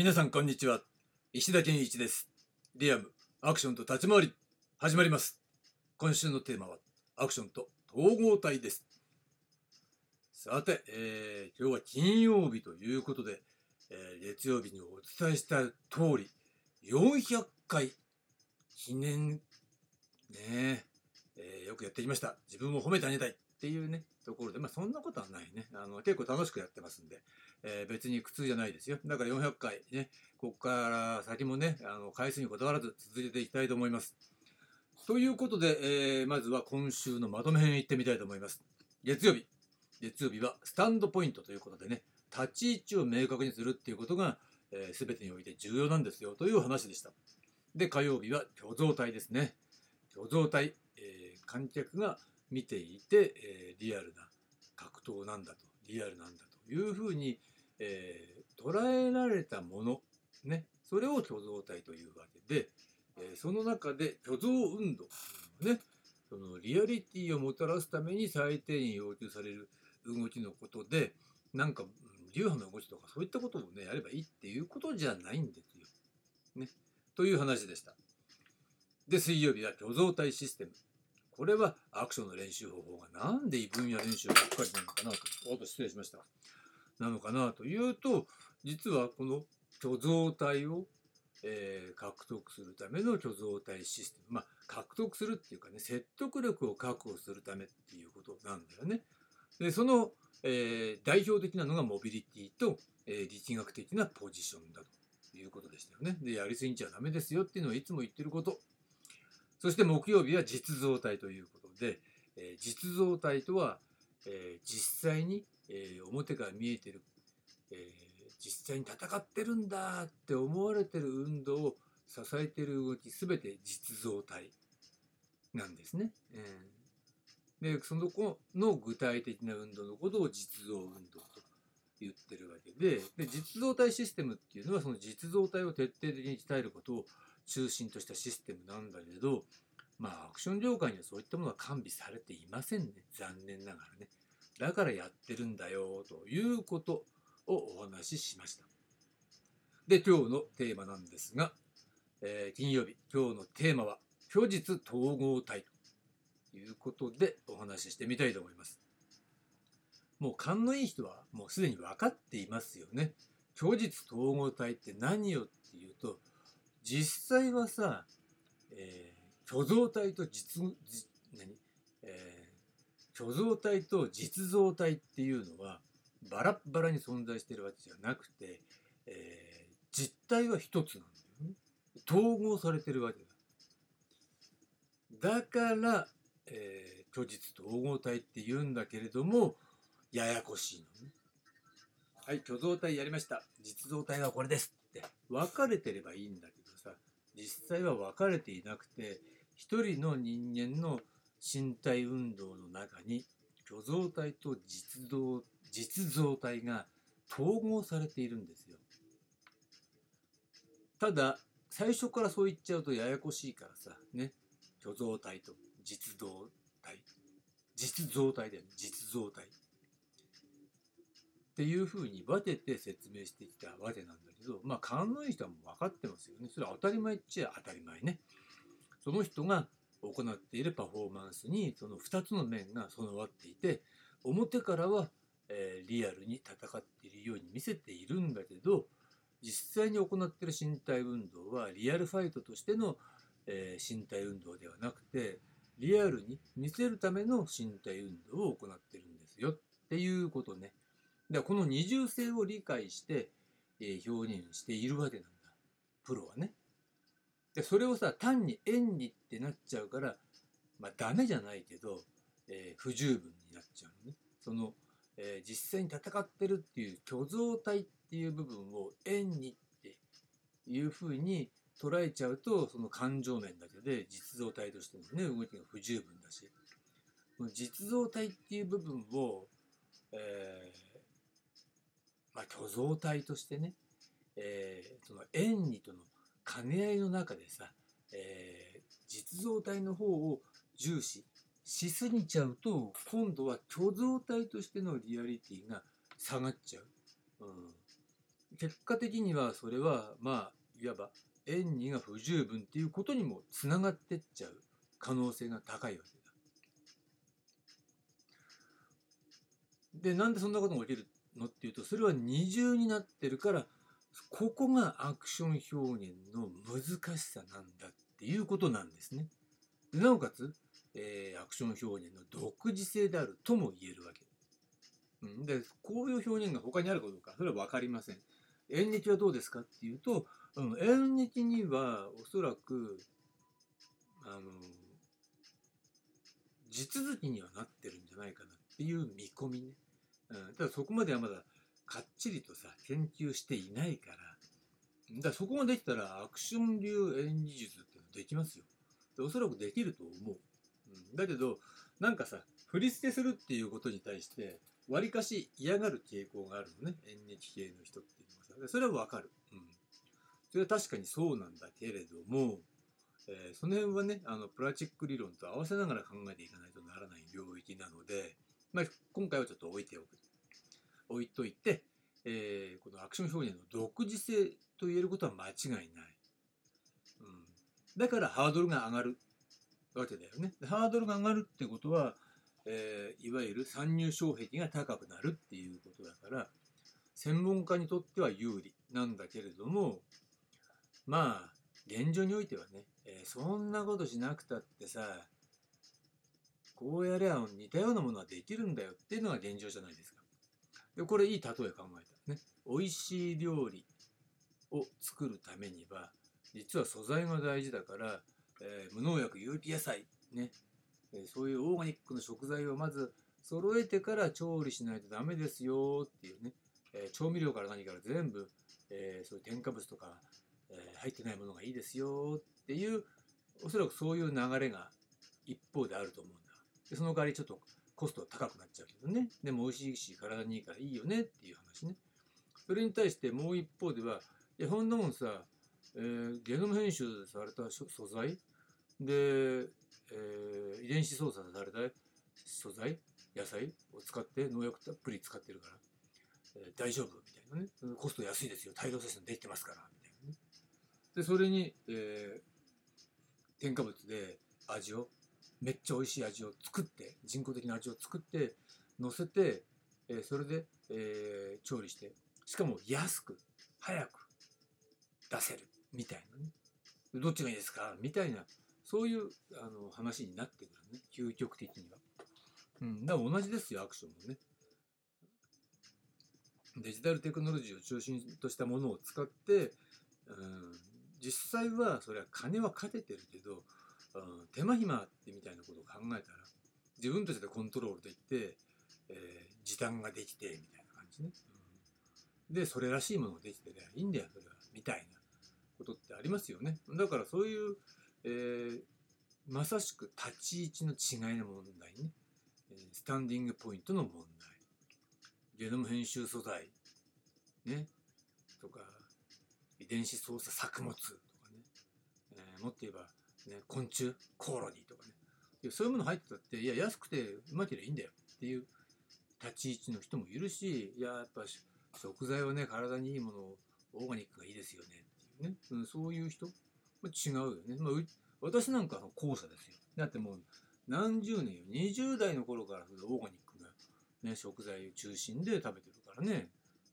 皆さんこんにちは。石田健一です。リアムアクションと立ち回り。始まります。今週のテーマはアクションと統合体です。さて、えー、今日は金曜日ということで、えー、月曜日にお伝えした通り400回記念ねえー、よくやってきました。自分を褒めてあげたいっていうね。ところでまあそんなことはないね。あの結構楽しくやってますんで、えー、別に苦痛じゃないですよ。だから400回ねここから先もねあの回数にこだわらず続けていきたいと思います。ということで、えー、まずは今週のまとめ編いってみたいと思います。月曜日。月曜日はスタンドポイントということでね立ち位置を明確にするっていうことが、えー、全てにおいて重要なんですよという話でした。で火曜日は虚像体ですね。虚像体、え、観客が見ていて、え、リアルな格闘なんだとリアルなんだというふうに、え、捉えられたものねそれを虚像体というわけで、え、その中で虚像運動ねそのリアリティをもたらすために最低限要求される動きのことでなんか流派の動きとかそういったことをねやればいいっていうことじゃないんですよ。ね、という話でした。で水曜日は虚像体システムこれはアクションの練習方法がなんで異分野練習ばっかりなのかなと、おっと失礼しました。なのかなというと、実はこの虚像体を、えー、獲得するための虚像体システム。まあ、獲得するっていうかね、説得力を確保するためっていうことなんだよね。で、その、えー、代表的なのがモビリティと、えー、力学的なポジションだということでしたよね。で、やりすぎちゃダメですよっていうのをいつも言ってること。そして木曜日は実像体ということで、えー、実像体とは、えー、実際に、えー、表から見えてる、え実際に戦ってるんだって思われてる運動を支えてる動き全て実像体なんですね。でその子の具体的な運動のことを実像運動と言ってるわけでで実像体システムっていうのはその実像体を徹底的に鍛えることを中心としたシステムなんだけど、まあ、アクション業界にはそういったものは完備されていませんね。残念ながらね。だからやってるんだよ、ということをお話ししました。で、今日のテーマなんですが、えー、金曜日、今日のテーマは、虚実統合体ということでお話ししてみたいと思います。もう勘のいい人はもうすでに分かっていますよね。虚実統合体って何よっていうと、実際はさ、えー、虚像体と実、何？えー、虚像体と実像体っていうのはバラッバラに存在してるわけじゃなくて、えー、実体は一つなんだよね。統合されてるわけだ。だから、えー、虚実統合体って言うんだけれども、ややこしいのね。はい、虚像体やりました。実像体はこれですって分かれてればいいんだけど、実際は分かれていなくて一人の人間の身体運動の中に虚像体と実像実像体が統合されているんですよ。ただ最初からそう言っちゃうとややこしいからさね。虚像体と実像体。実像体だよ実像体。っていうふうに分けて説明してきたわけなんだけど、まあ、勘のいい人はもう分かってますよね。それは当たり前っちゃ当たり前ね。その人が行っているパフォーマンスにその2つの面が備わっていて、表からは、えー、リアルに戦っているように見せているんだけど、実際に行っている身体運動はリアルファイトとしての、えー、身体運動ではなくて、リアルに見せるための身体運動を行ってるんですよっていうことね。でこの二重性を理解して、え表現しているわけなんだプロはね。でそれをさ単に演技ってなっちゃうからまあダメじゃないけど、えー、不十分になっちゃうのね。その、えー、実際に戦ってるっていう虚像体っていう部分を演技っていうふうに捉えちゃうとその感情面だけで実像体としてのね動きが不十分だし実像体っていう部分を、えーまあ、虚像体としてね、えー、その演技との兼ね合いの中でさ、えー、実像体の方を重視しすぎちゃうと今度は虚像体としてのリアリティが下がっちゃう。うん、結果的にはそれはまあいわば演技が不十分っていうことにもつながってっちゃう可能性が高いわけだ。でなんでそんなことが起きるのっていうとそれは二重になってるからここがアクション表現の難しさなんだっていうことなんですね。でなおかつ、えー、アクション表現の独自性であるとも言えるわけ。うん、でこういう表現が他にあるかどうかそれは分かりません。演劇はどうですかっていうと、うん、演劇にはおそらくあの地続きにはなってるんじゃないかなっていう見込みね。うん、ただそこまではまだかっちりとさ研究していないから。だからそこができたらアクション流演技術っていうのできますよ。でおそらくできると思う、うん、だけどなんかさ振り付けするっていうことに対してわりかし嫌がる傾向があるのね。演劇系の人っていうのはさ。それはわかる、うん、それは確かにそうなんだけれども、えー、その辺はねあのプラチック理論と合わせながら考えていかないとならない領域なので、まあ、今回はちょっと置いておく置いといて、えー、このアクション表現の独自性と言えることは間違いない。うん、だからハードルが上がるわけだよね。ハードルが上がるってことは、えー、いわゆる参入障壁が高くなるっていうことだから専門家にとっては有利なんだけれどもまあ現状においてはね、えー、そんなことしなくたってさこうやりゃ似たようなものはできるんだよっていうのが現状じゃないですか。でこれいい例え考えたね。美味しい料理を作るためには実は素材が大事だから、えー、無農薬有機野菜ね、えー、そういうオーガニックの食材をまず揃えてから調理しないとダメですよっていうね、えー、調味料から何から全部、えそういう添加物とか、え入ってないものがいいですよっていうおそらくそういう流れが一方であると思うんでその代わりちょっとコスト高くなっちゃうけどね。でも美味しいし体にいいからいいよねっていう話ね。それに対してもう一方ではいやそんなもんさ、えー、ゲノム編集された素材？で、えー、遺伝子操作された素材？野菜を使って農薬たっぷり使ってるから、えー、大丈夫みたいなね。コスト安いですよ。大量生産できてますからみたいなね。でそれに、えー、添加物で味をめっちゃ美味しい味を作って人工的な味を作って乗せて、えー、それで、えー、調理してしかも安く早く出せるみたいなねどっちがいいですか？みたいなそういうあの話になってくるね究極的には。うん、だから同じですよアクションもね。デジタルテクノロジーを中心としたものを使って、うん、実際はそれは金は勝ててるけどうん、手間暇ってみたいなことを考えたら自分たちでコントロールできて、えー、時短ができてみたいな感じね、うん、でそれらしいものができてりゃいいんだよそれはみたいなことってありますよね。だからそういう、えー、まさしく立ち位置の違いの問題ね、スタンディングポイントの問題。ゲノム編集素材ね。とか遺伝子操作作物とかね、えー、もっと言えばね、昆虫コオロギとかね。そういうもの入ってたっていや安くてうまければいいんだよ。っていう立ち位置の人もいるしいややっぱ食材はね体にいいものをオーガニックがいいですよね。っていうね、うん、そういう人、ま違うよね、まあ、私なんかの後者ですよ。だってもう何十年よ。20代の頃からオーガニックな、ね、食材を中心で食べてるからね。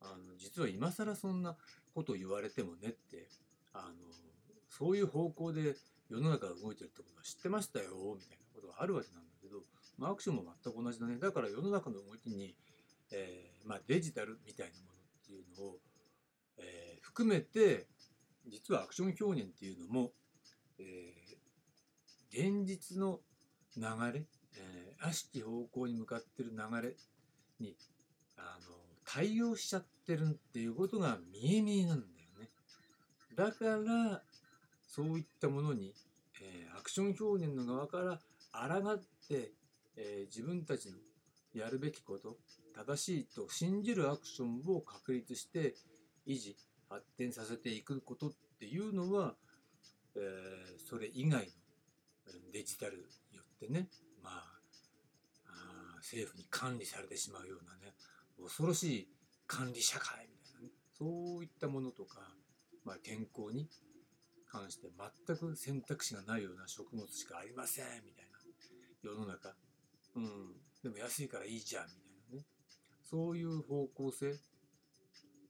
あの実は今更そんなこと言われてもねってあのそういう方向で世の中が動いてるってことは知ってましたよみたいなことがあるわけなんだけど、ま、アクションも全く同じだねだから世の中の動きに、えー、まあ、デジタルみたいなものっていうのを、えー、含めて実はアクション表現っていうのも、えー、現実の流れ、え、悪しき方向に向かってる流れにあの対応しちゃってるっていうことが見え見えなんだよね。だからそういったものに、えー、アクション表現の側から抗って、えー、自分たちのやるべきこと正しいと信じるアクションを確立して維持発展させていくことっていうのは、えー、それ以外のデジタルによってねまあ政府に管理されてしまうようなね恐ろしい管理社会みたいなねそういったものとか、まあ、健康に関して全く選択肢がないような食物しかありませんみたいな世の中、うん、でも安いからいいじゃんみたいなね。そういう方向性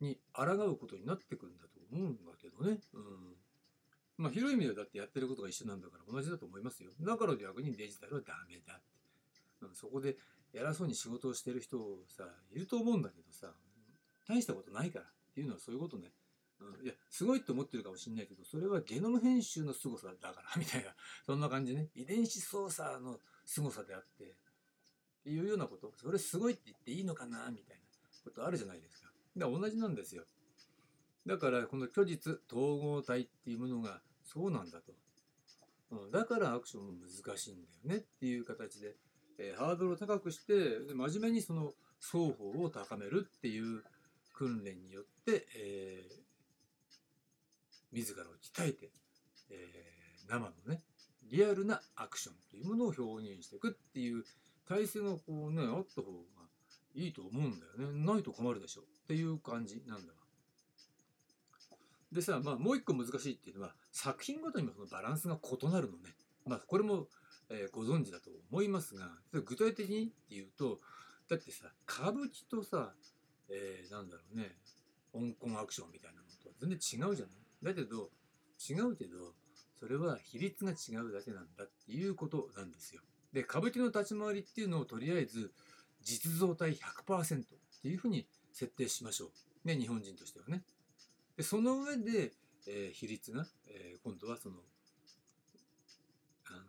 に抗うことになってくんだと思うんだけどね、うん、まあ広い意味ではだってやってることが一緒なんだから同じだと思いますよ。だから逆にデジタルはダメだって、うん、そこで偉そうに仕事をしてる人さいると思うんだけどさ大したことないからっていうのはそういうことね。いや、すごいと思ってるかもしんないけど、それはゲノム編集の凄さだから、みたいな、そんな感じね。遺伝子操作の凄さであって、っていうようなこと、それすごいって言っていいのかな、みたいなことあるじゃないですか。だから同じなんですよ。だから、この虚実統合体っていうものがそうなんだと。うん、だからアクションも難しいんだよねっていう形で、えー、ハードルを高くして、真面目にその双方を高めるっていう訓練によって、えー自らを鍛えて、えー、生のねリアルなアクションというものを表現していくっていう体制がこうねあった方がいいと思うんだよね。ないと困るでしょっていう感じなんだわ。でさ、まあ、もう一個難しいっていうのは作品ごとにもそのバランスが異なるのね。まあこれも、えー、ご存知だと思いますが具体的にっていうとだってさ歌舞伎とさ、えー、なんだろうね香港アクションみたいなのとは全然違うじゃない。だけど違うけどそれは比率が違うだけなんだっていうことなんですよ。で歌舞伎の立ち回りっていうのをとりあえず実像体100%っていうふうに設定しましょう。ね、日本人としてはね。でその上で、えー、比率が、えー、今度はそのあの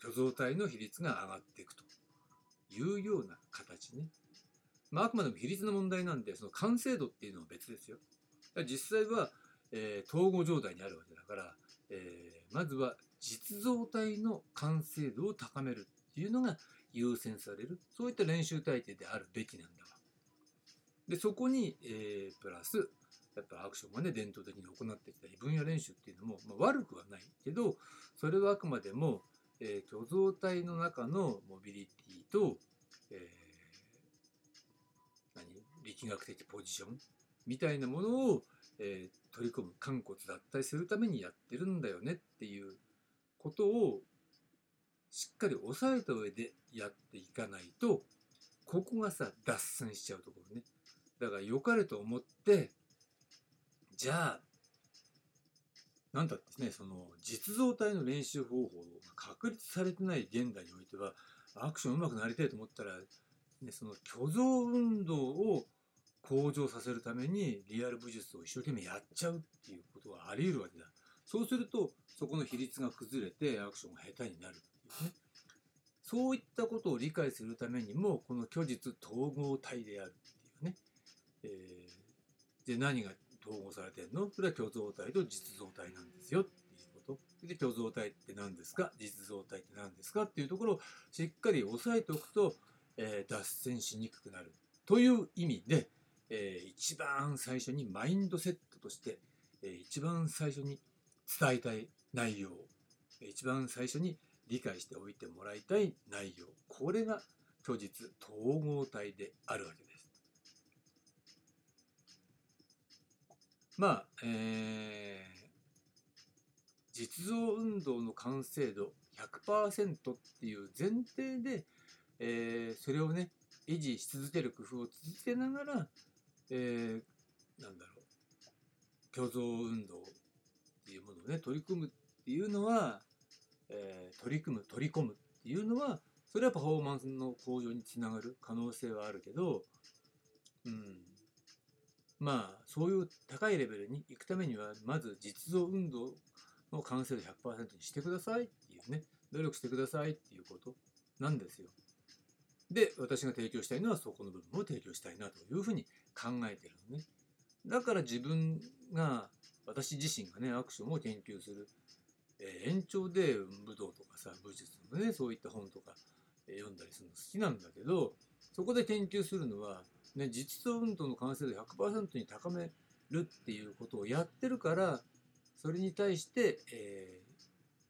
虚像体の比率が上がっていくというような形ね。まあ、あくまでも比率の問題なんでその完成度っていうのは別ですよ。実際はえー、統合状態にあるわけだから、えー、まずは実像体の完成度を高めるっていうのが優先されるそういった練習体系であるべきなんだわ。でそこに、えー、プラスやっぱアクションがね伝統的に行ってきた異分野練習っていうのも、まあ、悪くはないけどそれはあくまでも、えー、虚像体の中のモビリティと、えー、何？力学的ポジションみたいなものを、えー、取り込む肝骨脱退するためにやってるんだよねっていうことをしっかり押さえた上でやっていかないとここがさ脱線しちゃうところね。だから良かれと思ってじゃあなんだってねその実像体の練習方法が確立されてない現代においてはアクションうまくなりたいと思ったら、ね、その虚像運動を向上させるためにリアル武術を一生懸命やっちゃうっていうことはあり得るわけだ。そうすると、そこの比率が崩れてアクションが下手になるっていうね。そういったことを理解するためにも、この虚実統合体であるっていうね。えー、で、何が統合されてるの？それは虚像体と実像体なんですよっていうこと。で、虚像体って何ですか？実像体って何ですかっていうところをしっかり押さえておくと、えー、脱線しにくくなるという意味で、えー、一番最初にマインドセットとして、えー、一番最初に伝えたい内容一番最初に理解しておいてもらいたい内容これが虚実統合体であるわけです。まあ、えー、実像運動の完成度100%っていう前提で、えー、それをね維持し続ける工夫を続けながらえー、なんだろう虚像運動っていうものをね取り組むっていうのは、えー、取り組む取り込むっていうのはそれはパフォーマンスの向上につながる可能性はあるけど、うん、まあそういう高いレベルに行くためにはまず実像運動の完成度100%にしてくださいっていうね努力してくださいっていうことなんですよ。で私が提供したいのはそこの部分を提供したいなというふうに考えてるのね。だから自分が私自身がねアクションを研究する、えー、延長で武道とかさ武術のねそういった本とか、えー、読んだりするの好きなんだけどそこで研究するのは、ね、実装運動の完成度100%に高めるっていうことをやってるからそれに対して、え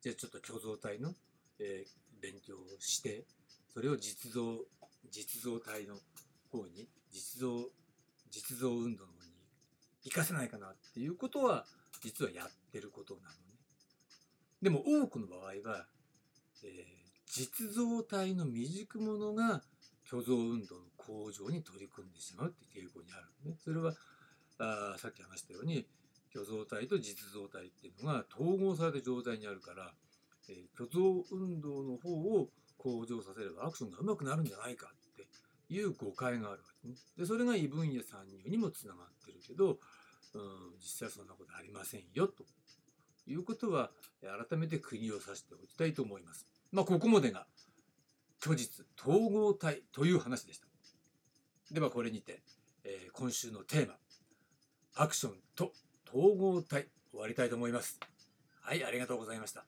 ー、じゃあちょっと共同体の、えー、勉強をしてそれを実像実像体の方に実像実像運動に活かせないかなっていうことは実はやってることなのね。でも多くの場合は、えー、実像体の未熟者が虚像運動の向上に取り組んでしまうっていう傾向にあるね。それはあさっき話したように虚像体と実像体っていうのが統合された状態にあるから、えー、虚像運動の方を向上させればアクションがうまくなるんじゃないかっいう誤解があるわけね。でそれが異分野参入にもつながってるけど、うん、実際そんなことありませんよということは改めて国を指しておきたいと思います。まあ、ここまでが虚実統合体という話でした。ではこれにて、えー、今週のテーマアクションと統合体終わりたいと思います。はい、ありがとうございました。